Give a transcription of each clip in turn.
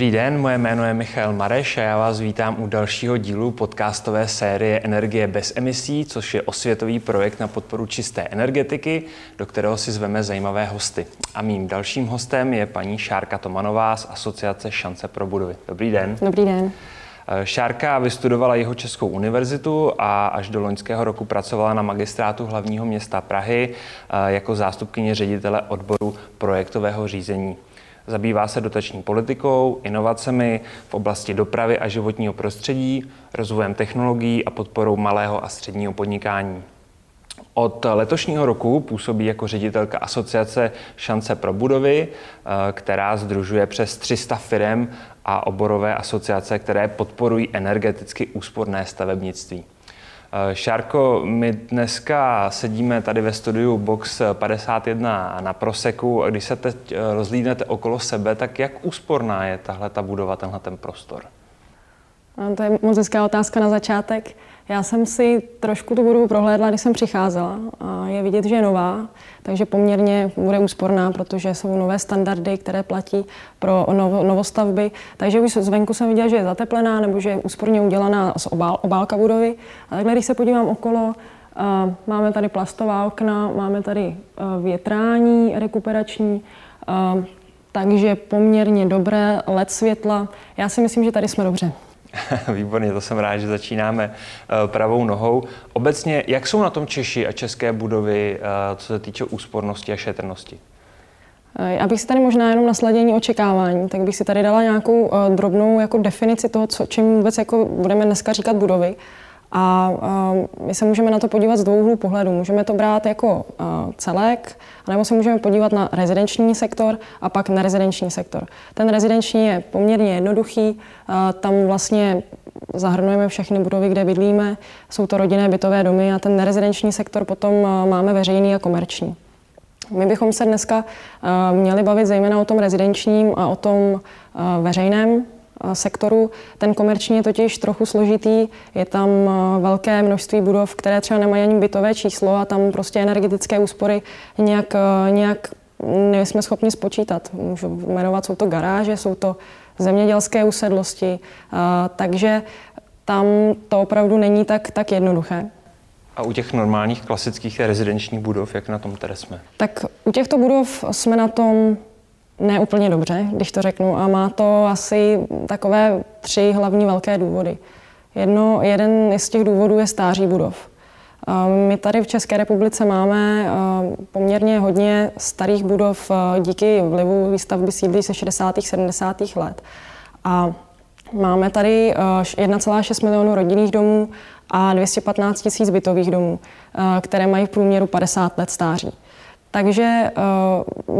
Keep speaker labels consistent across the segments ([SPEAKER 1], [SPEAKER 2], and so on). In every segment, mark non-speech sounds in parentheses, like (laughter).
[SPEAKER 1] Dobrý den, moje jméno je Michal Mareš a já vás vítám u dalšího dílu podcastové série Energie bez emisí, což je osvětový projekt na podporu čisté energetiky, do kterého si zveme zajímavé hosty. A mým dalším hostem je paní Šárka Tomanová z Asociace Šance pro budovy. Dobrý den.
[SPEAKER 2] Dobrý den.
[SPEAKER 1] Šárka vystudovala jeho Českou univerzitu a až do loňského roku pracovala na magistrátu hlavního města Prahy eh, jako zástupkyně ředitele odboru projektového řízení. Zabývá se dotační politikou, inovacemi v oblasti dopravy a životního prostředí, rozvojem technologií a podporou malého a středního podnikání. Od letošního roku působí jako ředitelka asociace Šance pro budovy, eh, která združuje přes 300 firm a oborové asociace, které podporují energeticky úsporné stavebnictví. Eh, Šárko, my dneska sedíme tady ve studiu Box 51 na Proseku a když se teď eh, rozlídnete okolo sebe, tak jak úsporná je tahle ta budova, tenhle ten prostor?
[SPEAKER 2] To je moc hezká otázka na začátek. Já jsem si trošku tu budovu prohlédla, když jsem přicházela. A je vidět, že je nová, takže poměrně bude úsporná, protože jsou nové standardy, které platí pro novo, novostavby. Takže už zvenku jsem viděla, že je zateplená nebo že je úsporně udělaná z obál, obálka budovy. A takhle, když se podívám okolo, máme tady plastová okna, máme tady větrání rekuperační, takže poměrně dobré LED světla. Já si myslím, že tady jsme dobře. (laughs)
[SPEAKER 1] Výborně, to jsem rád, že začínáme eh, pravou nohou. Obecně, jak jsou na tom Češi a české budovy, eh, co se týče úspornosti a šetrnosti?
[SPEAKER 2] Eh, abych si tady možná jenom nasladění očekávání, tak bych si tady dala nějakou drobnou jako definici toho, co, čím vůbec jako budeme dneska říkat budovy. A my se můžeme na to podívat z dvou pohledu. Můžeme to brát jako celek, nebo se můžeme podívat na rezidenční sektor a pak na rezidenční sektor. Ten rezidenční je poměrně jednoduchý. Tam vlastně zahrnujeme všechny budovy, kde bydlíme. Jsou to rodinné bytové domy a ten nerezidenční sektor potom máme veřejný a komerční. My bychom se dneska měli bavit zejména o tom rezidenčním a o tom veřejném sektoru. Ten komerční je totiž trochu složitý, je tam velké množství budov, které třeba nemají ani bytové číslo a tam prostě energetické úspory nějak, nějak nejsme schopni spočítat. Můžu jmenovat, jsou to garáže, jsou to zemědělské usedlosti, takže tam to opravdu není tak, tak jednoduché.
[SPEAKER 1] A u těch normálních klasických rezidenčních budov, jak na tom tedy jsme?
[SPEAKER 2] Tak u těchto budov jsme na tom ne úplně dobře, když to řeknu, a má to asi takové tři hlavní velké důvody. Jedno, jeden z těch důvodů je stáří budov. My tady v České republice máme poměrně hodně starých budov díky vlivu výstavby sídlí se 60. 70. let. A máme tady 1,6 milionů rodinných domů a 215 tisíc bytových domů, které mají v průměru 50 let stáří. Takže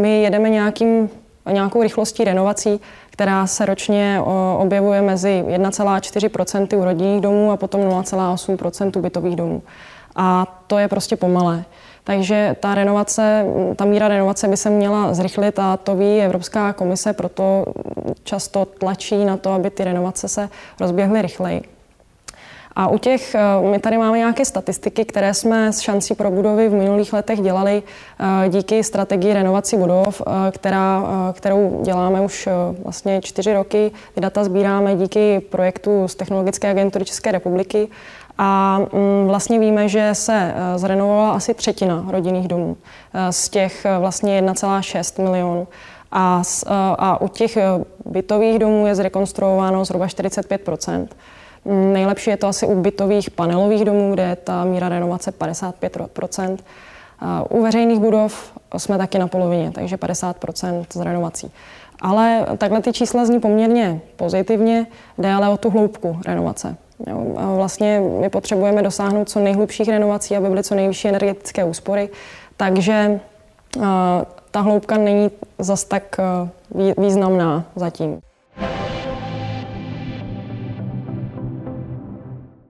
[SPEAKER 2] my jedeme nějakým nějakou rychlostí renovací, která se ročně objevuje mezi 1,4 u rodinných domů a potom 0,8% bytových domů. A to je prostě pomalé. Takže ta renovace, ta míra renovace by se měla zrychlit a to ví Evropská komise, proto často tlačí na to, aby ty renovace se rozběhly rychleji. A u těch, eh, my tady máme nějaké statistiky, které jsme s šancí pro budovy v minulých letech dělali eh, díky strategii renovací budov, eh, která, kterou děláme už vlastně čtyři roky. Ty data sbíráme díky projektu z Technologické agentury České republiky. A mm, vlastně víme, že se zrenovovala asi třetina rodinných domů z těch vlastně 1,6 milionů. A, a u těch bytových domů je zrekonstruováno zhruba 45 Nejlepší je to asi u bytových panelových domů, kde je ta míra renovace 55% U veřejných budov jsme taky na polovině, takže 50 z renovací. Ale takhle ty čísla zní poměrně pozitivně, jde ale o tu hloubku renovace. A vlastně my potřebujeme dosáhnout co nejhlubších renovací, aby byly co nejvyšší energetické úspory, takže ta hloubka není zas tak významná zatím.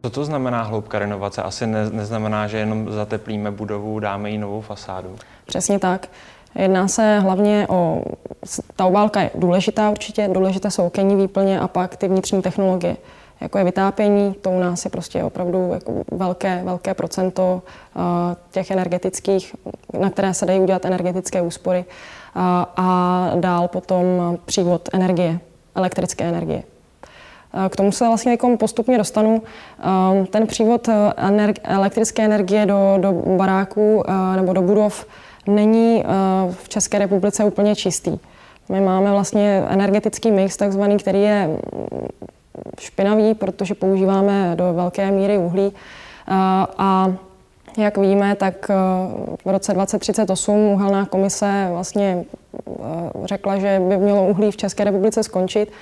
[SPEAKER 1] Co to znamená hloubka renovace? Asi ne, neznamená, že jenom zateplíme budovu, dáme jí novou fasádu.
[SPEAKER 2] Přesně tak. Jedná se hlavně o, ta obálka je důležitá určitě, důležité jsou okenní výplně a pak ty vnitřní technologie. Jako je vytápění, to u nás je prostě opravdu jako velké, velké procento uh, těch energetických, na které se dají udělat energetické úspory uh, a dál potom přívod energie elektrické energie. K tomu se vlastně jako postupně dostanu. Ten přívod elektrické energie do, do baráků nebo do budov není v České republice úplně čistý. My máme vlastně energetický mix, takzvaný, který je špinavý, protože používáme do velké míry uhlí. A jak víme, tak v roce 2038 uhelná komise vlastně řekla, že by mělo uhlí v České republice skončit,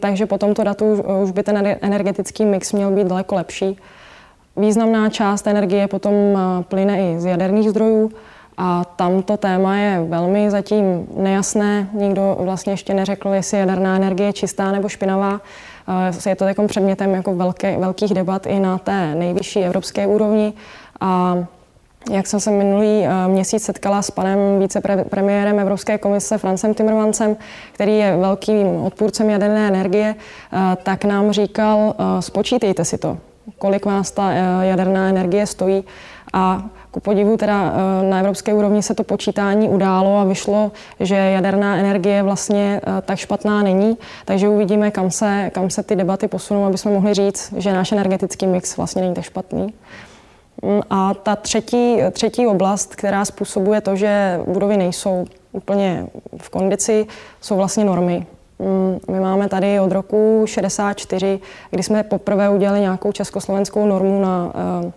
[SPEAKER 2] takže po tomto datu už by ten energetický mix měl být daleko lepší. Významná část energie potom plyne i z jaderných zdrojů, a tamto téma je velmi zatím nejasné. Nikdo vlastně ještě neřekl, jestli jaderná energie je čistá nebo špinavá. Eh, je to takovým předmětem jako velké, velkých debat i na té nejvyšší evropské úrovni. A jak jsem se minulý eh, měsíc setkala s panem vicepremiérem Evropské komise Francem Timmermansem, který je velkým odpůrcem jaderné energie, eh, tak nám říkal, spočítejte si to, kolik vás ta jaderná energie stojí a ku podivu teda eh, na evropské úrovni se to počítání událo a vyšlo, že jaderná energie vlastně eh, tak špatná není, takže uvidíme, kam se, kam se ty debaty posunou, aby jsme mohli říct, že náš energetický mix vlastně není tak špatný. Mm, a ta třetí, třetí oblast, která způsobuje to, že budovy nejsou úplně v kondici, jsou vlastně normy. Mm, my máme tady od roku 64, kdy jsme poprvé udělali nějakou československou normu na eh,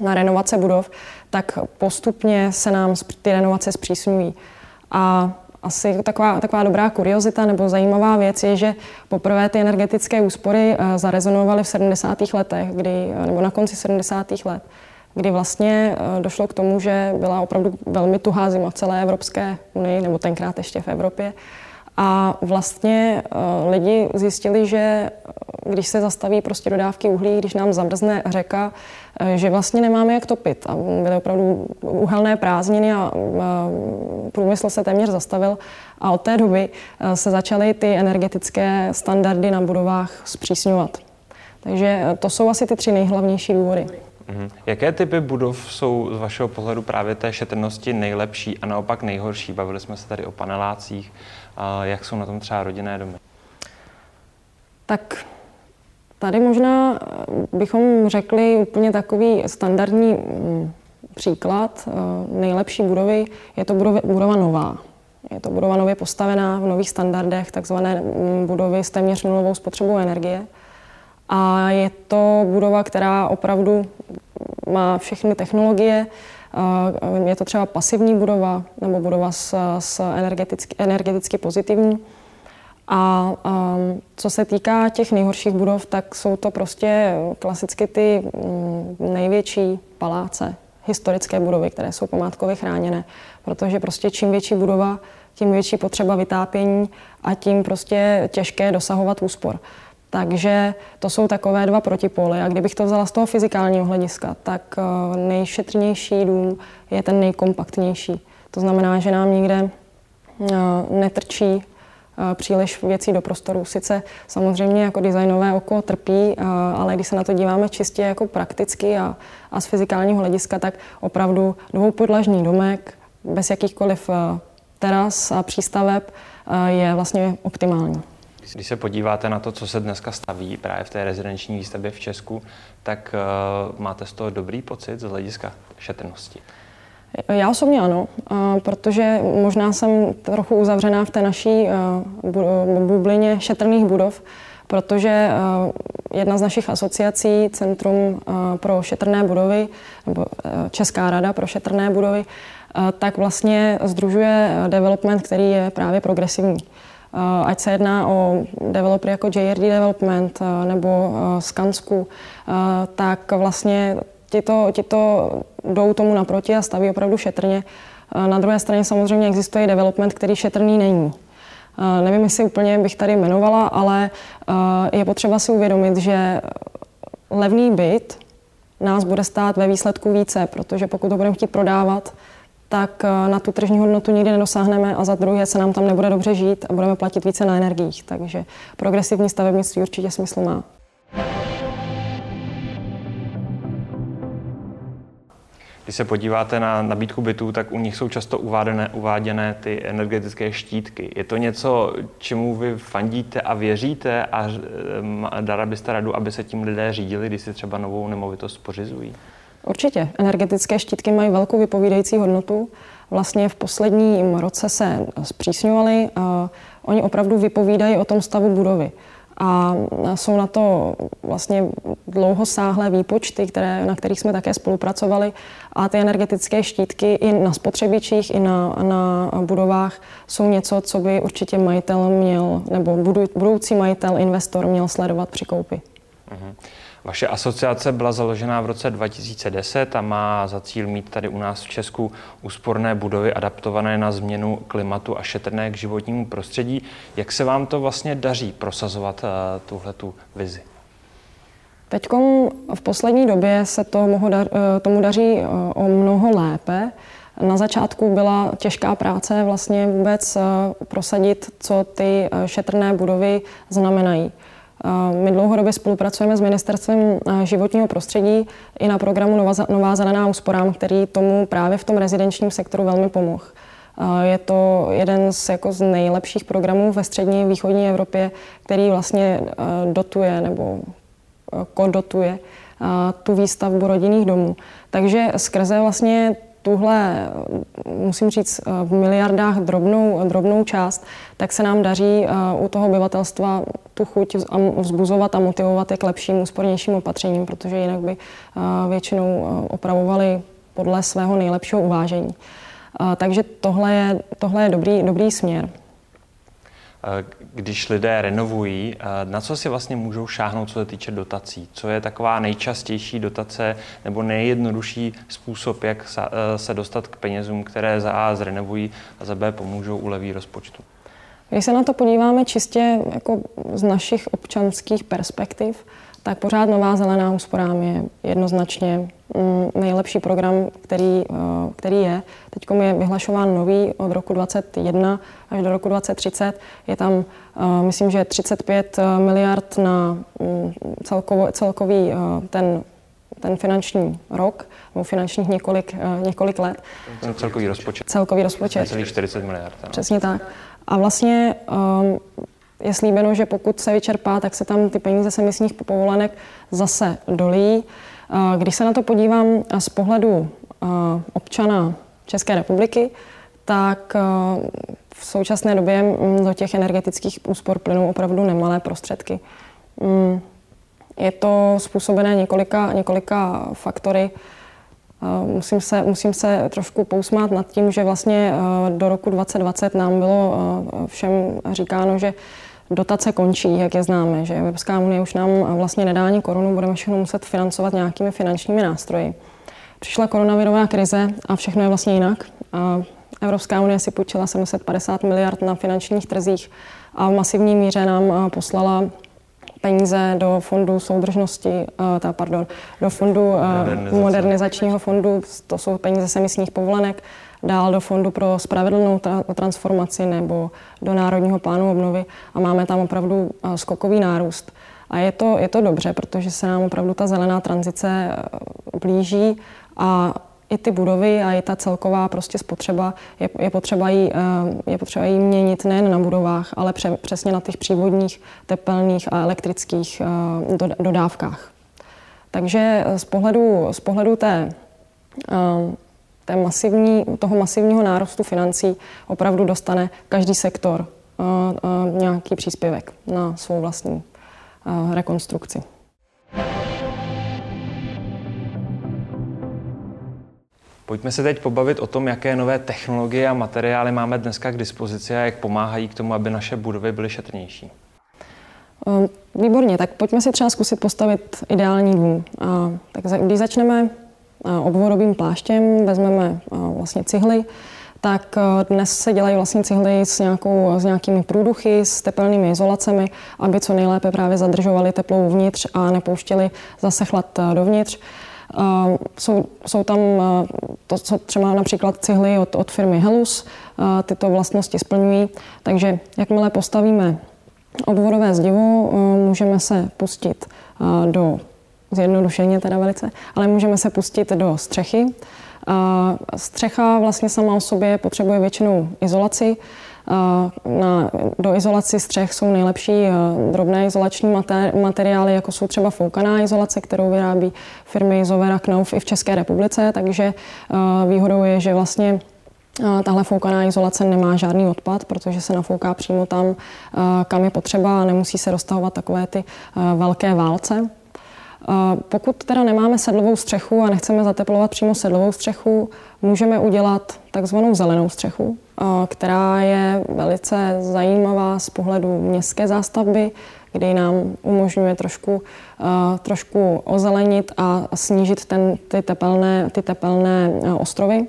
[SPEAKER 2] na renovace budov, tak postupně se nám ty renovace zpřísňují. A asi taková, taková dobrá kuriozita nebo zajímavá věc je, že poprvé ty energetické úspory eh, zarezonovaly v 70. letech, kdy, nebo na konci 70. let, kdy vlastně eh, došlo k tomu, že byla opravdu velmi tuhá zima v celé Evropské unii, nebo tenkrát ještě v Evropě. A vlastně uh, lidi zjistili, že eh, když se zastaví prostě dodávky uhlí, když nám zamrzne řeka, že vlastně nemáme jak topit. A byly opravdu uhelné prázdniny a průmysl se téměř zastavil. A od té doby se začaly ty energetické standardy na budovách zpřísňovat. Takže to jsou asi ty tři nejhlavnější důvody.
[SPEAKER 1] Mhm. Jaké typy budov jsou z vašeho pohledu právě té šetrnosti nejlepší a naopak nejhorší? Bavili jsme se tady o panelácích. A jak jsou na tom třeba rodinné domy?
[SPEAKER 2] Tak tady možná bychom řekli úplně takový standardní mm, příklad eh, nejlepší budovy. Je to budova, budova nová. Je to budova nově postavená v nových standardech, takzvané mm, budovy s téměř nulovou spotřebou energie. A je to budova, která opravdu má všechny technologie. Je to třeba pasivní budova nebo budova s, s energeticky, energeticky pozitivní. A co se týká těch nejhorších budov, tak jsou to prostě klasicky ty um, největší paláce, historické budovy, které jsou památkově chráněné. Protože prostě čím větší budova, tím větší potřeba vytápění a tím prostě těžké dosahovat úspor. Takže to jsou takové dva protipóly. A kdybych to vzala z toho fyzikálního hlediska, tak eh, nejšetrnější dům je ten nejkompaktnější. To znamená, že nám nikde eh, netrčí eh, příliš věcí do prostoru. Sice samozřejmě jako designové oko trpí, ale když se na to díváme čistě jako prakticky a, a z fyzikálního hlediska, tak opravdu dvoupodlažní domek bez jakýchkoliv teras a přístaveb je vlastně optimální.
[SPEAKER 1] Když se podíváte na to, co se dneska staví právě v té rezidenční výstavbě v Česku, tak uh, máte z toho dobrý pocit z hlediska šetrnosti?
[SPEAKER 2] Já osobně ano, protože možná jsem trochu uzavřená v té naší bublině šetrných budov, protože jedna z našich asociací, Centrum pro šetrné budovy, nebo Česká rada pro šetrné budovy, tak vlastně združuje development, který je právě progresivní. Eh, ať se jedná o developery jako JRD Development eh, nebo eh, Skansku, tak vlastně tito, tito jdou tomu naproti a staví opravdu šetrně. Na druhé straně samozřejmě existuje development, který šetrný není. Nevím, jestli úplně bych tady jmenovala, ale je potřeba si uvědomit, že levný byt nás bude stát ve výsledku více, protože pokud to budeme chtít prodávat, tak eh, na tu tržní hodnotu nikdy nedosáhneme a za druhé se nám tam nebude dobře žít a budeme platit více na energiích. Takže progresivní stavebnictví určitě smysl má.
[SPEAKER 1] Když se podíváte na nabídku bytů, tak u nich jsou často uváděné, uváděné ty energetické štítky. Je to něco, čemu vy fandíte a věříte a dala byste radu, aby se tím lidé řídili, když si třeba novou nemovitost pořizují?
[SPEAKER 2] Určitě. Energetické štítky mají velkou vypovídající hodnotu. Vlastně v posledním roce se zpřísňovaly. Oni opravdu vypovídají o tom stavu budovy. A jsou na to vlastně dlouhosáhlé výpočty, které, na kterých jsme také spolupracovali. A ty energetické štítky i na spotřebičích, i na, na budovách jsou něco, co by určitě majitel měl, nebo budoucí majitel, investor měl sledovat při koupi. Uh-huh.
[SPEAKER 1] Vaše asociace byla založena v roce 2010 a má za cíl mít tady u nás v Česku úsporné budovy adaptované na změnu klimatu a šetrné k životnímu prostředí. Jak se vám to vlastně daří prosazovat uh, tuhle tu vizi?
[SPEAKER 2] Teď v poslední době se to eh, tomu daří eh, o mnoho lépe. Na začátku byla těžká práce vlastně vůbec prosadit, co ty šetrné budovy znamenají. My dlouhodobě spolupracujeme s Ministerstvem životního prostředí i na programu Nová zelená úsporám, který tomu právě v tom rezidenčním sektoru velmi pomohl. Je to jeden z, jako z nejlepších programů ve střední východní Evropě, který vlastně dotuje nebo kodotuje tu výstavbu rodinných domů. Takže skrze vlastně tuhle, musím říct, v miliardách drobnou, drobnou část, tak se nám daří u toho obyvatelstva tu chuť vzbuzovat a motivovat je k lepším, úspornějším opatřením, protože jinak by většinou opravovali podle svého nejlepšího uvážení. Takže tohle je, tohle je dobrý, dobrý směr.
[SPEAKER 1] Když lidé renovují, na co si vlastně můžou šáhnout, co se týče dotací? Co je taková nejčastější dotace nebo nejjednodušší způsob, jak se dostat k penězům, které za A zrenovují a za B pomůžou uleví rozpočtu?
[SPEAKER 2] Když se na to podíváme čistě jako z našich občanských perspektiv, tak pořád Nová zelená úsporám je jednoznačně mm, nejlepší program, který, eh, který je. Teď je vyhlašován nový od roku 2021 až do roku 2030. Je tam, eh, myslím, že 35 eh, miliard na mm, celkovo, celkový ten ten finanční rok, nebo finančních několik, několik let.
[SPEAKER 1] Celkový rozpočet.
[SPEAKER 2] Celkový rozpočet.
[SPEAKER 1] Celý 40 miliard. Ano.
[SPEAKER 2] Přesně tak. A vlastně um, je slíbeno, že pokud se vyčerpá, tak se tam ty peníze z emisních povolenek zase dolí. Uh, když se na to podívám z pohledu uh, občana České republiky, tak v současné době mm, do těch energetických úspor plynou opravdu nemalé prostředky. Mm, je to způsobené několika, několika faktory. Musím se, musím se trošku pousmát nad tím, že vlastně do roku 2020 nám bylo všem říkáno, že dotace končí, jak je známe, že Evropská unie už nám vlastně nedá ani korunu, budeme všechno muset financovat nějakými finančními nástroji. Přišla koronavirová krize a všechno je vlastně jinak. Evropská unie si půjčila 750 miliard na finančních trzích a v masivní míře nám poslala peníze do fondu soudržnosti, uh, ta, pardon, do fondu uh, modernizačního fondu, to jsou peníze z emisních povolenek, dál do fondu pro spravedlnou tra- transformaci nebo do Národního plánu obnovy a máme tam opravdu uh, skokový nárůst. A je to, je to dobře, protože se nám opravdu ta zelená tranzice blíží a i ty budovy a i ta celková prostě spotřeba je, je, potřeba, jí, eh, je potřeba jí měnit nejen na budovách, ale pře, přesně na těch přívodních, tepelných a elektrických eh, dodávkách. Takže z pohledu, z pohledu té, eh, té masivní, toho masivního nárostu financí opravdu dostane každý sektor nějaký příspěvek na svou vlastní rekonstrukci.
[SPEAKER 1] Pojďme se teď pobavit o tom, jaké nové technologie a materiály máme dneska k dispozici a jak pomáhají k tomu, aby naše budovy byly šetrnější.
[SPEAKER 2] Výborně, tak pojďme si třeba zkusit postavit ideální dům. Tak když začneme obvodovým pláštěm, vezmeme vlastně cihly, tak dnes se dělají vlastně cihly s, nějakou, s nějakými průduchy, s tepelnými izolacemi, aby co nejlépe právě zadržovali teplou uvnitř a nepouštěli zase chlad dovnitř. Jsou, jsou tam to, co třeba například cihly od, od firmy Helus, tyto vlastnosti splňují. Takže jakmile postavíme obvodové zdivo, můžeme se pustit do, zjednodušeně teda velice, ale můžeme se pustit do střechy. Střecha vlastně sama o sobě potřebuje většinou izolaci. Na, do izolaci střech jsou nejlepší drobné izolační materiály, jako jsou třeba foukaná izolace, kterou vyrábí firmy Zovera Knauf i v České republice, takže výhodou je, že vlastně Tahle foukaná izolace nemá žádný odpad, protože se nafouká přímo tam, kam je potřeba a nemusí se roztahovat takové ty velké válce. Pokud teda nemáme sedlovou střechu a nechceme zateplovat přímo sedlovou střechu, můžeme udělat takzvanou zelenou střechu, která je velice zajímavá z pohledu městské zástavby, kdy nám umožňuje trošku, trošku ozelenit a snížit ten, ty, tepelné, ty tepelné ostrovy.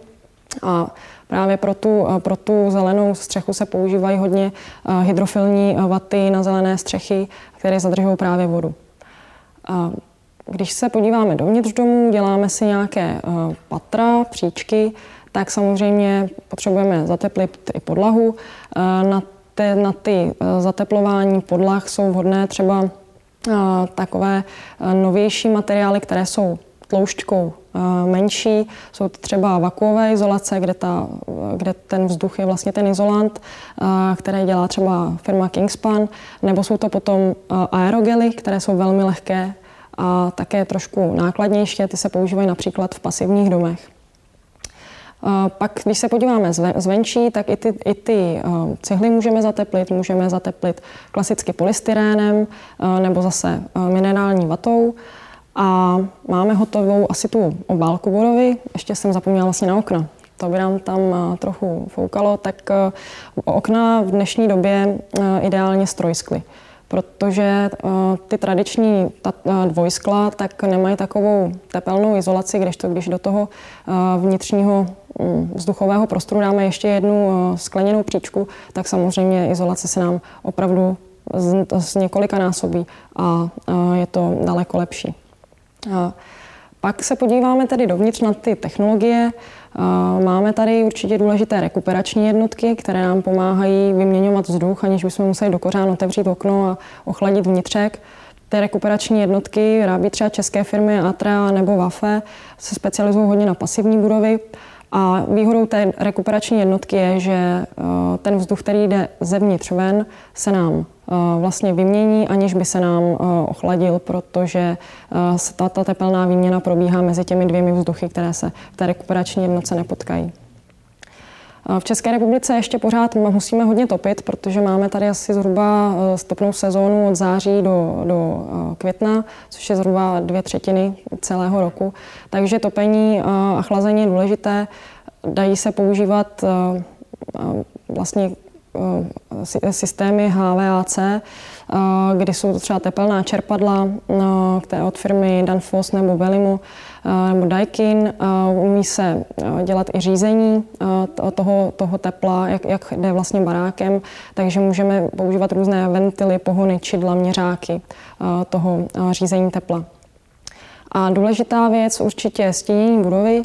[SPEAKER 2] A Právě pro tu, pro tu zelenou střechu se používají hodně hydrofilní vaty na zelené střechy, které zadržují právě vodu. Když se podíváme dovnitř domu, děláme si nějaké patra, příčky, tak samozřejmě potřebujeme zateplit i podlahu. Na, ty, na ty zateplování podlah jsou vhodné třeba takové novější materiály, které jsou tloušťkou menší. Jsou to třeba vakuové izolace, kde, ta, kde ten vzduch je vlastně ten izolant, který dělá třeba firma Kingspan, nebo jsou to potom aerogely, které jsou velmi lehké a také trošku nákladnější. Ty se používají například v pasivních domech. Pak, když se podíváme zvenčí, tak i ty, i ty cihly můžeme zateplit. Můžeme zateplit klasicky polystyrénem nebo zase minerální vatou. A máme hotovou asi tu obálku budovy. Ještě jsem zapomněla vlastně na okna. To by nám tam trochu foukalo. Tak okna v dnešní době ideálně strojskly protože ty tradiční dvojskla tak nemají takovou tepelnou izolaci, kdežto když do toho vnitřního mm, vzduchového prostoru dáme ještě jednu skleněnou příčku, tak samozřejmě izolace se nám opravdu z, z několika násobí a je to daleko lepší. Pak se podíváme tedy dovnitř na ty technologie. Máme tady určitě důležité rekuperační jednotky, které nám pomáhají vyměňovat vzduch, aniž bychom museli do kořán otevřít okno a ochladit vnitřek. Ty rekuperační jednotky vyrábí třeba české firmy Atra nebo Wafe, se specializují hodně na pasivní budovy. A výhodou té rekuperační jednotky je, že eh, ten vzduch, který jde zevnitř ven, se nám vlastně vymění, aniž by se nám eh, ochladil, protože ta, ta tepelná výměna probíhá mezi těmi dvěmi vzduchy, které se v té rekuperační jednotce nepotkají. V České republice ještě pořád musíme hodně topit, protože máme tady asi zhruba stopnou sezónu od září do, do května, což je zhruba dvě třetiny celého roku. Takže topení a chlazení je důležité. Dají se používat vlastně systémy HVAC, kdy jsou to třeba tepelná čerpadla které od firmy Danfoss nebo Belimo nebo Daikin. Umí se dělat i řízení toho, toho tepla, jak, jak jde vlastně barákem, takže můžeme používat různé ventily, pohony, čidla, měřáky toho řízení tepla. A důležitá věc určitě stínění budovy.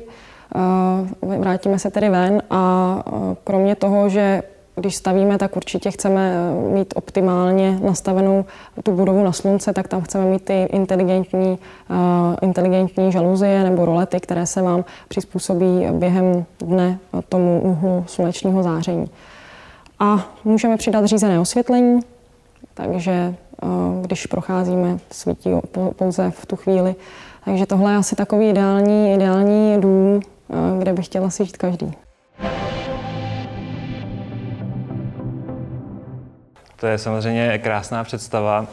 [SPEAKER 2] Vrátíme se tedy ven a kromě toho, že když stavíme, tak určitě chceme eh, mít optimálně nastavenou tu budovu na slunce, tak tam chceme mít ty inteligentní, uh, inteligentní žaluzie nebo rolety, které se vám přizpůsobí během dne tomu úhlu slunečního záření. A můžeme přidat řízené osvětlení, takže uh, když procházíme, svítí pouze v tu chvíli. Takže tohle je asi takový ideální, ideální dům, kde by chtěla si žít každý.
[SPEAKER 1] To je samozřejmě krásná představa.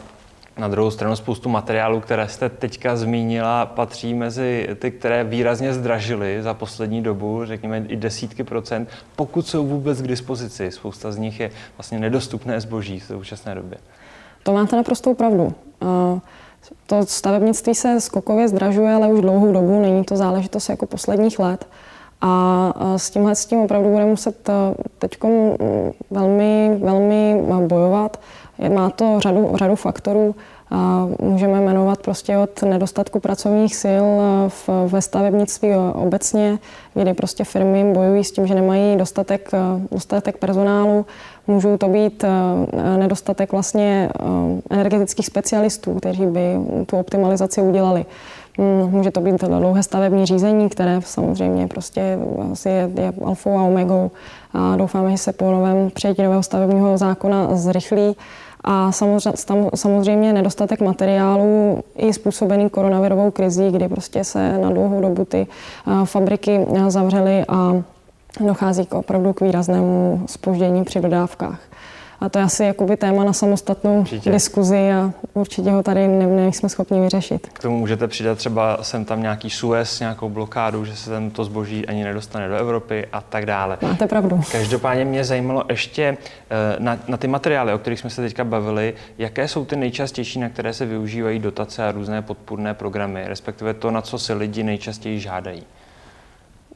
[SPEAKER 1] Na druhou stranu spoustu materiálů, které jste teďka zmínila, patří mezi ty, které výrazně zdražily za poslední dobu, řekněme i desítky procent, pokud jsou vůbec k dispozici. Spousta z nich je vlastně nedostupné zboží v současné době.
[SPEAKER 2] To máte naprostou pravdu. To stavebnictví se skokově zdražuje, ale už dlouhou dobu. Není to záležitost jako posledních let. A s tímhle s tím opravdu budeme muset eh, teď velmi, velmi eh, bojovat. Má to řadu, řadu faktorů. Můžeme jmenovat prostě od nedostatku pracovních sil eh, v, ve stavebnictví obecně, kdy prostě firmy bojují s tím, že nemají dostatek, dostatek personálu. Můžou to být nedostatek vlastně energetických specialistů, kteří by tu optimalizaci udělali. Hm, může to být dlouhé stavební řízení, které samozřejmě prostě asi je, je alfou a omegou. A doufáme, že se po novém přijetí nového stavebního zákona zrychlí. A samozřejmě nedostatek materiálů i způsobený koronavirovou krizí, kdy prostě se na dlouhou dobu ty fabriky zavřely a dochází k opravdu k výraznému spoždění při dodávkách. A to je asi jakoby téma na samostatnou určitě. diskuzi a určitě ho tady ne, nejsme schopni vyřešit.
[SPEAKER 1] K tomu můžete přidat třeba sem tam nějaký Suez, nějakou blokádu, že se tam to zboží ani nedostane do Evropy a tak dále.
[SPEAKER 2] Máte pravdu.
[SPEAKER 1] Každopádně mě zajímalo ještě eh, na, na ty materiály, o kterých jsme se teďka bavili, jaké jsou ty nejčastější, na které se využívají dotace a různé podpůrné programy, respektive to, na co si lidi nejčastěji žádají.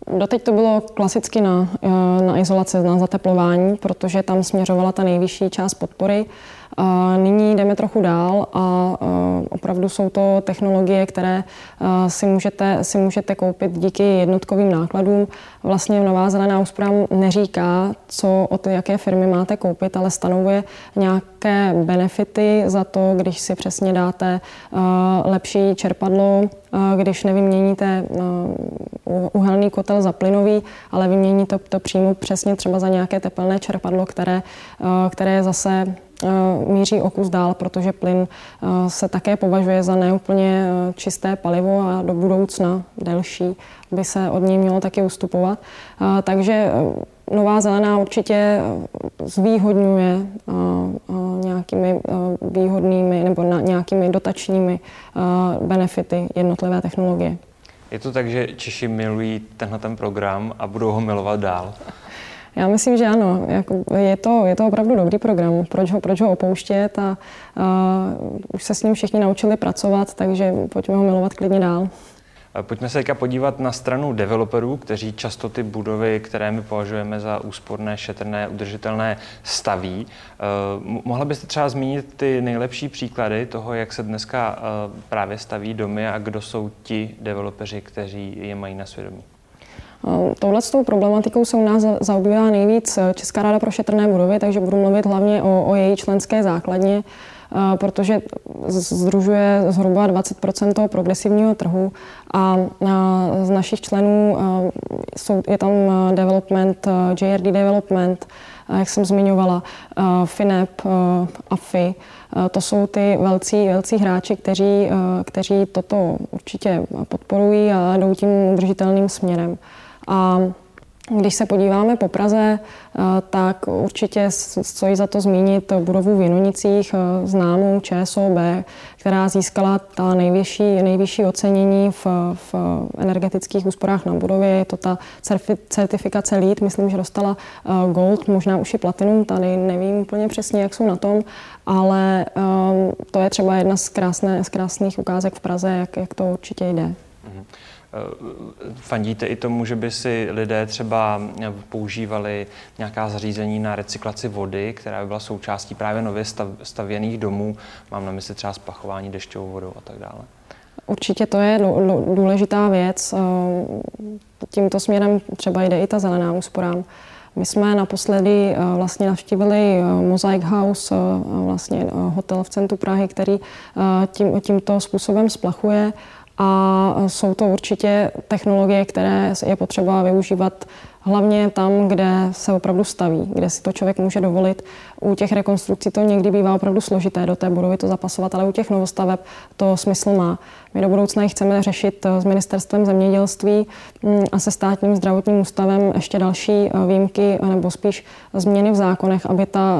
[SPEAKER 2] Doteď to bylo klasicky na, eh, na izolaci, na zateplování, protože tam směřovala ta nejvyšší část podpory. Nyní jdeme trochu dál a opravdu jsou to technologie, které si můžete, si můžete koupit díky jednotkovým nákladům. Vlastně Nová zelená úspora neříká, co od jaké firmy máte koupit, ale stanovuje nějaké benefity za to, když si přesně dáte lepší čerpadlo, když nevyměníte uhelný kotel za plynový, ale vyměníte to, to přímo přesně třeba za nějaké tepelné čerpadlo, které, které je zase míří o kus dál, protože plyn eh, se také považuje za neúplně eh, čisté palivo a do budoucna delší by se od něj mělo taky ustupovat. Takže Nová zelená určitě zvýhodňuje nějakými výhodnými nebo nějakými dotačními benefity jednotlivé technologie.
[SPEAKER 1] Je to tak, že Češi milují tenhle ten program a budou ho milovat dál?
[SPEAKER 2] Já myslím, že ano. Jako je, to, je to opravdu dobrý program. Proč ho, proč ho opouštět? A, uh, už se s ním všichni naučili pracovat, takže pojďme ho milovat klidně dál.
[SPEAKER 1] Pojďme se teďka podívat na stranu developerů, kteří často ty budovy, které my považujeme za úsporné, šetrné, udržitelné, staví. Mohla byste třeba zmínit ty nejlepší příklady toho, jak se dneska právě staví domy a kdo jsou ti developeři, kteří je mají na svědomí?
[SPEAKER 2] Eh, touhle problematikou se u nás zaobírá nejvíc eh, Česká ráda pro šetrné budovy, takže budu mluvit hlavně o, o její členské základně, eh, protože združuje zhruba 20 toho progresivního trhu a z našich členů jsou, je tam development, JRD Development, jak jsem zmiňovala, FINEP, AFI, to jsou ty velcí, velcí hráči, kteří, kteří toto určitě podporují a jdou tím udržitelným směrem. A když se podíváme po Praze, eh, tak určitě stojí za to zmínit budovu v Jinonicích, eh, známou ČSOB, která získala ta nejvyšší, nejvyšší ocenění v, v energetických úsporách na budově. Je to ta certifikace LEED, myslím, že dostala eh, Gold, možná už i Platinum, tady nevím úplně přesně, jak jsou na tom, ale to je třeba jedna z, krásné, z krásných ukázek v Praze, jak, jak to určitě jde. Mm-hmm.
[SPEAKER 1] Eh, fandíte i tomu, že by si lidé třeba používali nějaká zařízení na recyklaci vody, která by byla součástí právě nově stav, stavěných domů? Mám na mysli třeba spachování dešťovou vodou a tak dále.
[SPEAKER 2] Určitě to je důležitá věc. Eh, tímto směrem třeba jde i ta zelená úspora. My jsme naposledy eh, vlastně navštívili Mosaic House, vlastně hotel v centru Prahy, který tím, tímto způsobem splachuje a jsou to určitě technologie, které je potřeba využívat hlavně tam, kde se opravdu staví, kde si to člověk může dovolit. U těch rekonstrukcí to někdy bývá opravdu složité do té budovy to zapasovat, ale u těch novostaveb to smysl má. My do budoucna ji chceme řešit eh, s ministerstvem zemědělství mm, a se státním zdravotním ústavem ještě další eh, výjimky eh, nebo spíš změny v zákonech, aby ta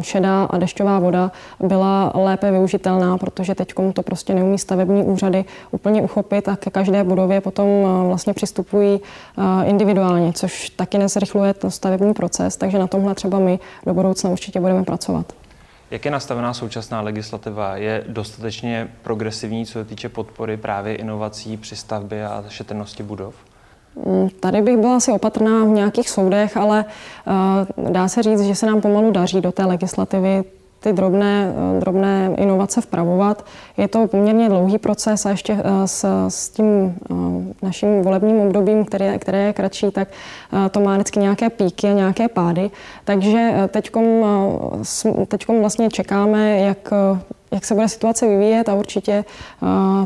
[SPEAKER 2] šedá a dešťová voda byla lépe využitelná, protože teď to prostě neumí stavební úřady úplně uchopit a ke každé budově potom vlastně přistupují individuálně, což taky nezrychluje to stavební proces, takže na tomhle třeba my do budoucna určitě budeme pracovat.
[SPEAKER 1] Jak je nastavená současná legislativa? Je dostatečně progresivní, co se týče podpory právě inovací při stavbě a šetrnosti budov?
[SPEAKER 2] Mm, tady bych byla asi opatrná v nějakých soudech, ale uh, dá se říct, že se nám pomalu daří do té legislativy ty drobné, drobné inovace vpravovat. Je to poměrně dlouhý proces a ještě eh, s, s tím eh, naším volebním obdobím, které, které je kratší, tak eh, to má vždycky nějaké píky a nějaké pády. Takže teď vlastně čekáme, jak jak se bude situace vyvíjet a určitě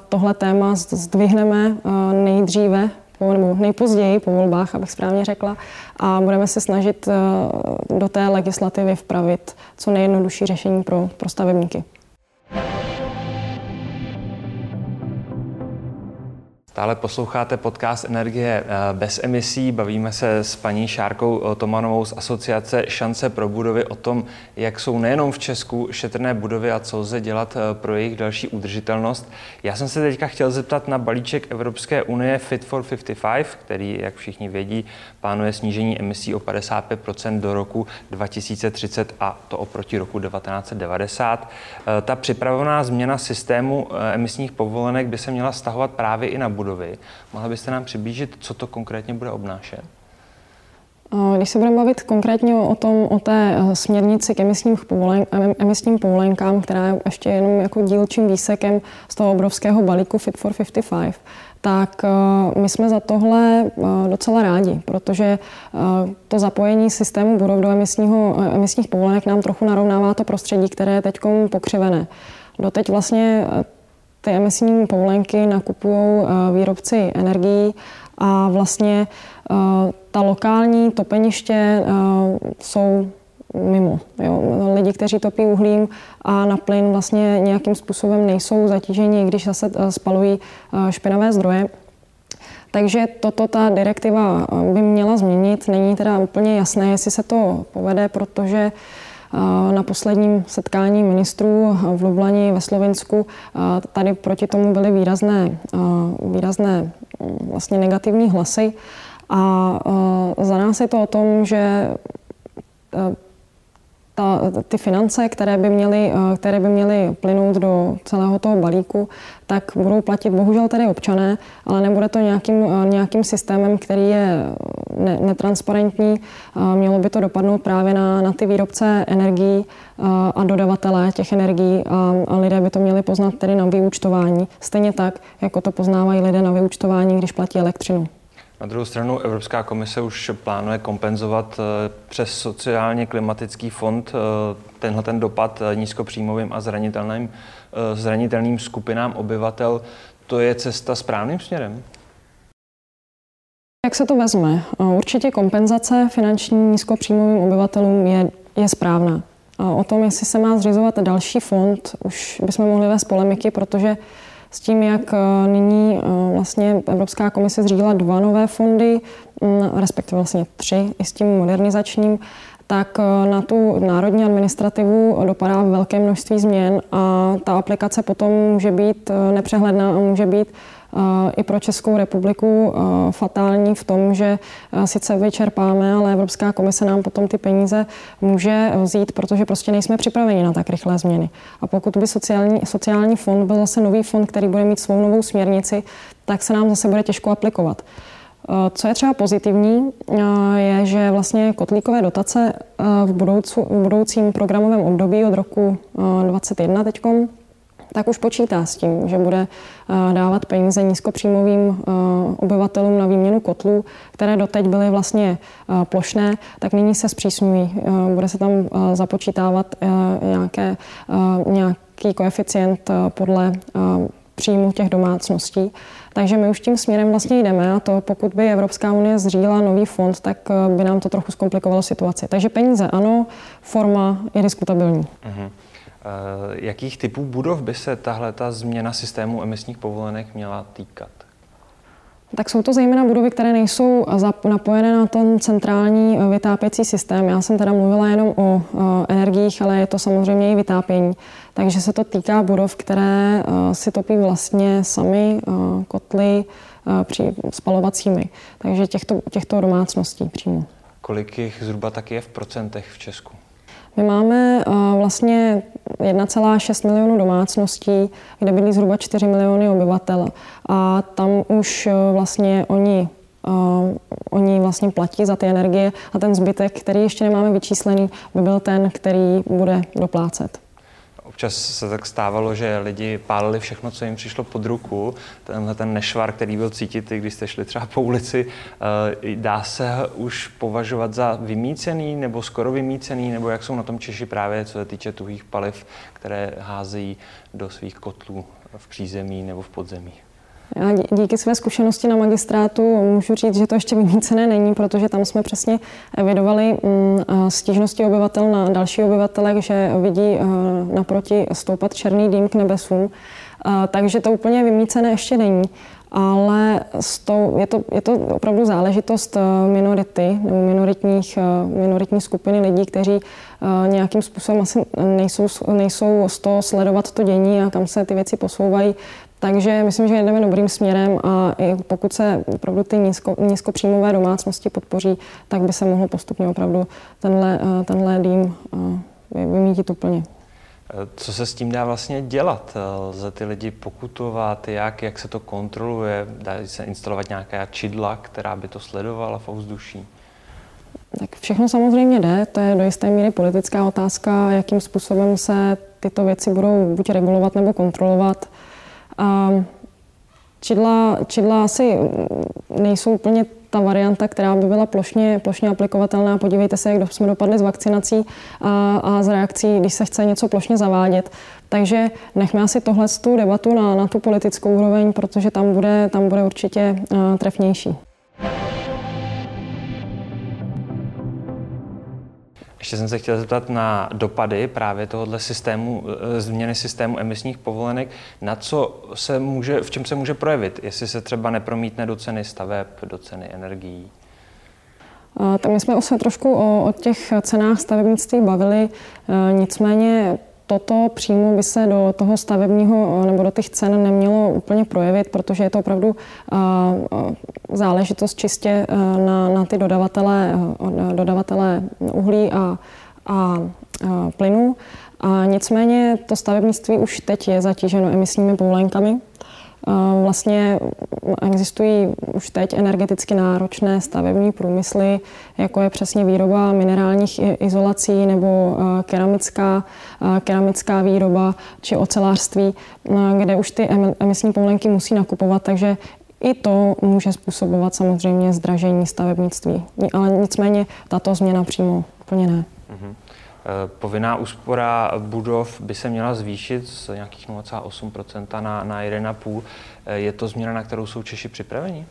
[SPEAKER 2] tohle téma zdvihneme nejdříve nebo nejpozději po volbách, abych správně řekla, a budeme se snažit do té legislativy vpravit co nejjednodušší řešení pro, pro stavebníky.
[SPEAKER 1] Stále posloucháte podcast Energie eh, bez emisí. Bavíme se s paní Šárkou eh, Tomanovou z asociace Šance pro budovy o tom, jak jsou nejenom v Česku šetrné budovy a co lze dělat eh, pro jejich další udržitelnost. Já jsem se teďka chtěl zeptat na balíček Evropské unie Fit for 55, který, jak všichni vědí, plánuje snížení emisí o 55% do roku 2030 a to oproti roku 1990. Ta připravená změna systému emisních povolenek by se měla stahovat právě i na budovy budovy. Mohla byste nám přiblížit, co to konkrétně bude obnášet?
[SPEAKER 2] Když se budeme bavit konkrétně o, tom, o té eh, směrnici k emisním, povolen, emisním povolenkám, která je ještě jenom jako dílčím výsekem z toho obrovského balíku Fit for 55, tak eh, my jsme za tohle eh, docela rádi, protože to zapojení systému budov do emisního, emisních povolenek nám trochu narovnává to prostředí, které je teď pokřivené. Doteď vlastně ty emisní povolenky nakupují eh, výrobci energií a vlastně eh, ta lokální topeniště eh, jsou mimo. Jo. Lidi, kteří topí uhlím a na plyn vlastně nějakým způsobem nejsou zatíženi, když zase spalují špinavé zdroje. Takže toto ta direktiva by měla změnit. Není teda úplně jasné, jestli se to povede, protože na posledním setkání ministrů v Lublani ve Slovensku tady proti tomu byly výrazné, výrazné mm, vlastně negativní hlasy. A za nás je to o tom, že ta, ty finance, které by, měly, eh, které by měly plynout do celého toho balíku, tak budou platit bohužel tedy občané, ale nebude to nějakým, eh, nějakým systémem, který je ne, netransparentní. Eh, mělo by to dopadnout právě na, na ty výrobce energií a dodavatele těch energií a, a lidé by to měli poznat tedy na vyúčtování. Stejně tak, jako to poznávají lidé na vyúčtování, když platí elektřinu.
[SPEAKER 1] Na druhou stranu Evropská komise už plánuje kompenzovat eh, přes sociálně klimatický fond eh, tenhle ten dopad eh, nízkopříjmovým a zranitelným, zranitelným skupinám obyvatel. To je cesta správným směrem?
[SPEAKER 2] Jak se to vezme? Určitě kompenzace finanční nízkopříjmovým obyvatelům je, je správná. O tom, jestli se má zřizovat další fond, už bychom mohli vést polemiky, protože s tím, jak eh, nyní eh, vlastně Evropská komise zřídila dva nové fondy, mm, respektive vlastně tři, i s tím modernizačním, tak eh, na tu národní administrativu dopadá velké množství změn a ta aplikace potom může být nepřehledná a může být i pro Českou republiku fatální v tom, že sice vyčerpáme, ale Evropská komise nám potom ty peníze může vzít, protože prostě nejsme připraveni na tak rychlé změny. A pokud by sociální, sociální fond byl zase nový fond, který bude mít svou novou směrnici, tak se nám zase bude těžko aplikovat. Co je třeba pozitivní, je, že vlastně kotlíkové dotace v, budoucu, v budoucím programovém období od roku 2021 teďkom tak už počítá s tím, že bude eh, dávat peníze nízkopříjmovým eh, obyvatelům na výměnu kotlů, které doteď byly vlastně eh, plošné, tak nyní se zpřísňují. Bude se tam započítávat nějaké, nějaký koeficient podle příjmu těch domácností. Takže my už tím směrem vlastně jdeme a to pokud by Evropská unie zřídila nový fond, tak by nám to trochu zkomplikovalo situaci. Takže peníze ano, forma je diskutabilní. Uh-huh.
[SPEAKER 1] Eh, jakých typů budov by se tahle ta změna systému emisních povolenek měla týkat?
[SPEAKER 2] Tak jsou to zejména budovy, které nejsou napojené na ten centrální eh, vytápěcí systém. Já jsem teda mluvila jenom o eh, energiích, ale je to samozřejmě i vytápění. Takže se to týká budov, které si topí vlastně sami kotly při spalovacími. Takže těchto, těchto domácností přímo.
[SPEAKER 1] Kolik jich zhruba taky je v procentech v Česku?
[SPEAKER 2] My máme vlastně 1,6 milionů domácností, kde bydlí zhruba 4 miliony obyvatel. A tam už e, vlastně oni Uh, oni vlastně platí za ty energie a ten zbytek, který ještě nemáme vyčíslený, by byl ten, který bude doplácet.
[SPEAKER 1] Občas se tak stávalo, že lidi pálili všechno, co jim přišlo pod ruku. Tenhle ten nešvar, který byl cítit, i když jste šli třeba po ulici, eh, dá se už považovat za vymícený nebo skoro vymícený, nebo jak jsou na tom Češi právě, co se týče tuhých paliv, které házejí do svých kotlů v přízemí nebo v podzemí?
[SPEAKER 2] Já díky své zkušenosti na magistrátu můžu říct, že to ještě vymícené není, protože tam jsme přesně evidovali mm, stížnosti obyvatel na další obyvatele, že vidí eh, naproti stoupat černý dým k nebesům. Eh, takže to úplně vymícené ještě není. Ale tou, je, to, je to opravdu záležitost eh, minority nebo minoritních, minoritní skupiny lidí, kteří nějakým způsobem asi nejsou, nejsou z toho sledovat to dění a kam se ty věci posouvají, takže myslím, že jdeme dobrým směrem a i pokud se opravdu ty nízko, nízkopříjmové domácnosti podpoří, tak by se mohlo postupně opravdu tenhle, eh, tenhle dým eh, vymítit úplně.
[SPEAKER 1] Co se s tím dá vlastně dělat? Lze ty lidi pokutovat? Jak, jak se to kontroluje? Dá se instalovat nějaká čidla, která by to sledovala v ovzduší?
[SPEAKER 2] Tak všechno samozřejmě jde, to je do jisté míry politická otázka, jakým způsobem se tyto věci budou buď regulovat nebo kontrolovat. A čidla, čidla asi nejsou úplně ta varianta, která by byla plošně, plošně aplikovatelná. Podívejte se, jak jsme dopadli s vakcinací a, a z reakcí, když se chce něco plošně zavádět. Takže nechme asi tohle tu debatu na, na tu politickou úroveň, protože tam bude, tam bude určitě trefnější.
[SPEAKER 1] Ještě jsem se chtěl zeptat na dopady právě tohohle systému, eh, změny systému emisních povolenek. Na co se může, v čem se může projevit? Jestli se třeba nepromítne do ceny staveb, do ceny energií?
[SPEAKER 2] Tak my jsme se trošku o, o těch cenách stavebnictví bavili, e, nicméně toto přímo by se do toho stavebního nebo do těch cen nemělo úplně projevit, protože je to opravdu záležitost čistě na, na ty dodavatele, dodavatele uhlí a, a, a plynu. A nicméně to stavebnictví už teď je zatíženo emisními povolenkami. Vlastně existují už teď energeticky náročné stavební průmysly, jako je přesně výroba minerálních izolací nebo keramická, keramická výroba či ocelářství, kde už ty emisní povolenky musí nakupovat, takže i to může způsobovat samozřejmě zdražení stavebnictví. Ale nicméně tato změna přímo úplně ne. Mm-hmm.
[SPEAKER 1] Eh, povinná úspora budov by se měla zvýšit z nějakých 0,8% na, na 1,5. Eh, je to změna, na kterou jsou Češi připraveni?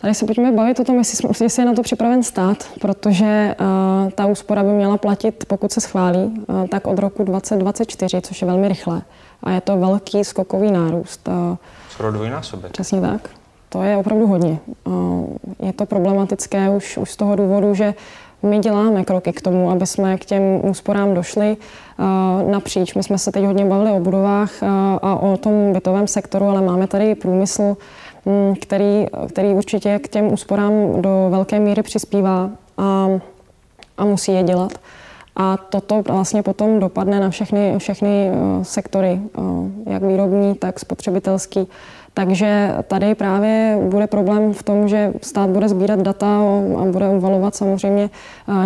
[SPEAKER 2] Tady se pojďme bavit o tom, jestli, jestli je na to připraven stát, protože uh, ta úspora by měla platit, pokud se schválí, uh, tak od roku 2024, což je velmi rychle. A je to velký skokový nárůst. Uh,
[SPEAKER 1] Skoro dvojnásobek.
[SPEAKER 2] Přesně tak. To je opravdu hodně. Uh, je to problematické už, už z toho důvodu, že my děláme kroky k tomu, aby jsme k těm úsporám došli uh, napříč. My jsme se teď hodně bavili o budovách uh, a o tom bytovém sektoru, ale máme tady průmysl, um, který, který určitě k těm úsporám do velké míry přispívá a, a musí je dělat. A toto vlastně potom dopadne na všechny, všechny uh, sektory, jak výrobní, tak spotřebitelský. Takže tady právě bude problém v tom, že stát bude sbírat data a bude uvalovat samozřejmě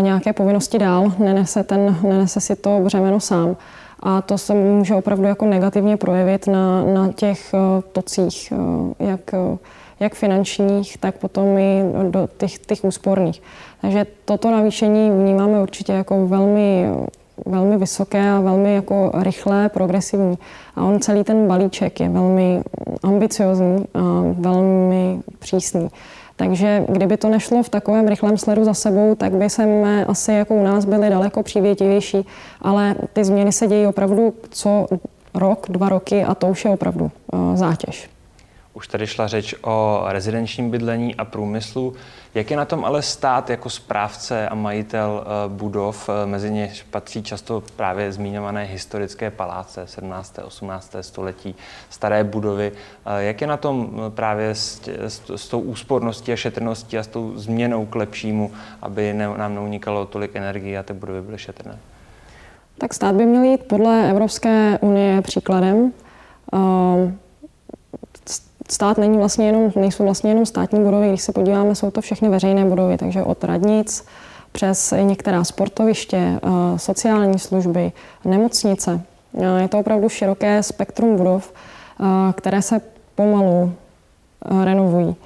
[SPEAKER 2] nějaké povinnosti dál, nenese, ten, nenese si to břemeno sám. A to se může opravdu jako negativně projevit na, na těch tocích, jak, jak finančních, tak potom i do těch, těch úsporných. Takže toto navýšení vnímáme určitě jako velmi velmi vysoké a velmi jako rychlé, progresivní. A on celý ten balíček je velmi ambiciozní a velmi přísný. Takže kdyby to nešlo v takovém rychlém sledu za sebou, tak by jsme asi jako u nás byli daleko přívětivější, ale ty změny se dějí opravdu co rok, dva roky a to už je opravdu uh, zátěž.
[SPEAKER 1] Už tady šla řeč o rezidenčním bydlení a průmyslu. Jak je na tom ale stát jako správce a majitel eh, budov, eh, mezi něž patří často právě zmiňované historické paláce 17. 18. století, staré budovy. Eh, jak je na tom právě s, s, s tou úsporností a šetrností a s tou změnou k lepšímu, aby ne, nám neunikalo tolik energie a ty budovy byly šetrné?
[SPEAKER 2] Tak stát by měl jít podle Evropské unie příkladem. Uh, stát není vlastně jenom, nejsou vlastně jenom státní budovy, když se podíváme, jsou to všechny veřejné budovy, takže od radnic přes některá sportoviště, sociální služby, nemocnice. Je to opravdu široké spektrum budov, které se pomalu renovují.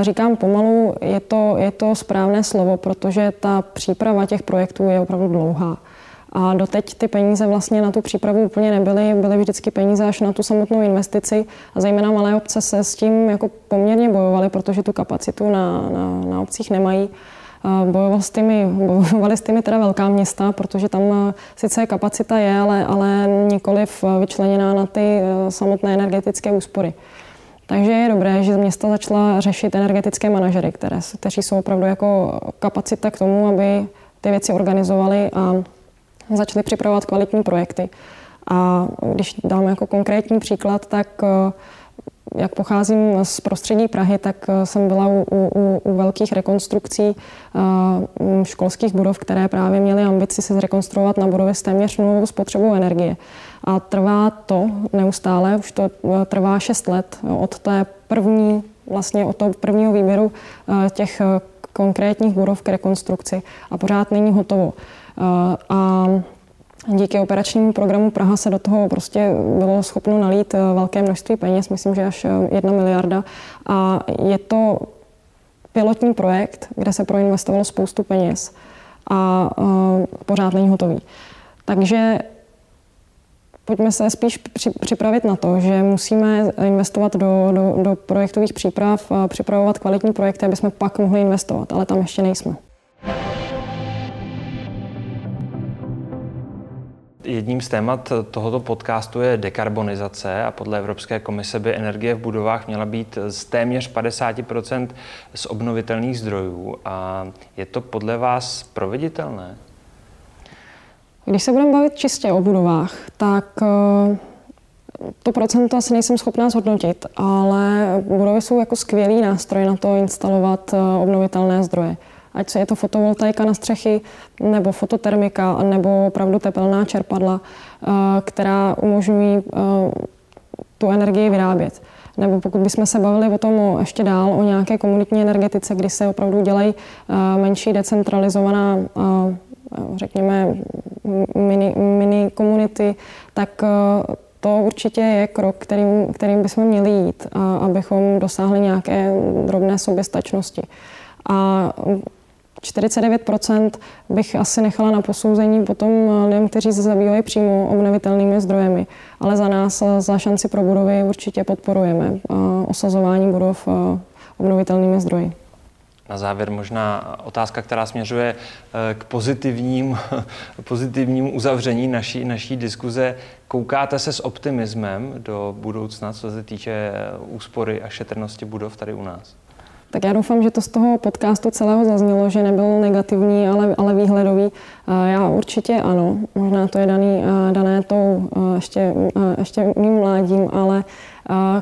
[SPEAKER 2] Říkám pomalu, je to, je to správné slovo, protože ta příprava těch projektů je opravdu dlouhá. A doteď ty peníze vlastně na tu přípravu úplně nebyly, byly vždycky peníze až na tu samotnou investici a zejména malé obce se s tím jako poměrně bojovaly, protože tu kapacitu na, na, na obcích nemají. Bojoval s těmi, bojovali s těmi teda velká města, protože tam e, sice kapacita je, ale, ale nikoliv vyčleněná na ty e, samotné energetické úspory. Takže je dobré, že města začala řešit energetické manažery, které, kteří jsou opravdu jako kapacita k tomu, aby ty věci organizovali a začali připravovat kvalitní projekty. A když dáme jako konkrétní příklad, tak eh, jak pocházím z prostředí Prahy, tak eh, jsem byla u, u, u velkých rekonstrukcí uh, školských budov, které právě měly ambici se zrekonstruovat na budovy s téměř nulovou spotřebou energie. A trvá to neustále, už to trvá 6 let od té první, vlastně od toho prvního výběru těch konkrétních budov k rekonstrukci a pořád není hotovo. Eh, a díky operačnímu programu Praha se do toho prostě bylo schopno nalít eh, velké množství peněz, myslím, že až eh, jedna miliarda. A je to pilotní projekt, kde se proinvestovalo spoustu peněz a pořád není hotový. Takže pojďme se spíš připravit na to, že musíme investovat do, do, do projektových příprav, připravovat kvalitní projekty, aby jsme pak mohli investovat, ale tam ještě nejsme.
[SPEAKER 1] Jedním z témat tohoto podcastu je dekarbonizace a podle Evropské komise by energie v budovách měla být z téměř 50% z obnovitelných zdrojů. A je to podle vás proveditelné?
[SPEAKER 2] Když se budeme bavit čistě o budovách, tak eh, to procento asi nejsem schopná zhodnotit, ale budovy jsou jako skvělý nástroj na to instalovat eh, obnovitelné zdroje ať se je to fotovoltaika na střechy, nebo fototermika, nebo opravdu tepelná čerpadla, eh, která umožňují eh, tu energii vyrábět. Nebo pokud bychom se bavili o tom ještě dál, o nějaké komunitní energetice, kdy se opravdu dělají eh, menší decentralizovaná, řekněme, mini, mini komunity, tak to určitě je krok, kterým, kterým bychom měli jít, abychom dosáhli nějaké drobné soběstačnosti. A 49% bych asi nechala na posouzení potom lidem, kteří se zabývají přímo obnovitelnými zdrojemi. Ale za nás, za šanci pro budovy určitě podporujeme osazování budov obnovitelnými zdroji.
[SPEAKER 1] Na závěr možná otázka, která směřuje k pozitivním, (laughs) pozitivnímu uzavření naší, naší diskuze. Koukáte se s optimismem do budoucna, co se týče úspory a šetrnosti budov tady u nás?
[SPEAKER 2] Tak já doufám, že to z toho podcastu celého zaznělo, že nebyl negativní, ale, ale výhledový. Já určitě ano, možná to je daný, dané tou ještě, ještě mým mládím, ale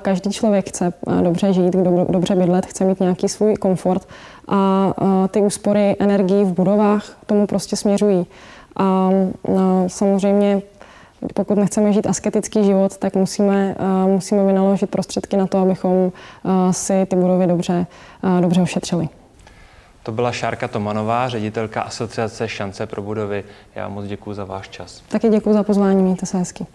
[SPEAKER 2] každý člověk chce dobře žít, dobře bydlet, chce mít nějaký svůj komfort a ty úspory energií v budovách tomu prostě směřují. A samozřejmě pokud nechceme žít asketický život, tak musíme, eh, musíme vynaložit prostředky na to, abychom eh, si ty budovy dobře, eh, dobře ošetřili.
[SPEAKER 1] To byla Šárka Tomanová, ředitelka asociace Šance pro budovy. Já moc děkuji za váš čas.
[SPEAKER 2] Taky děkuji za pozvání, mějte se hezky.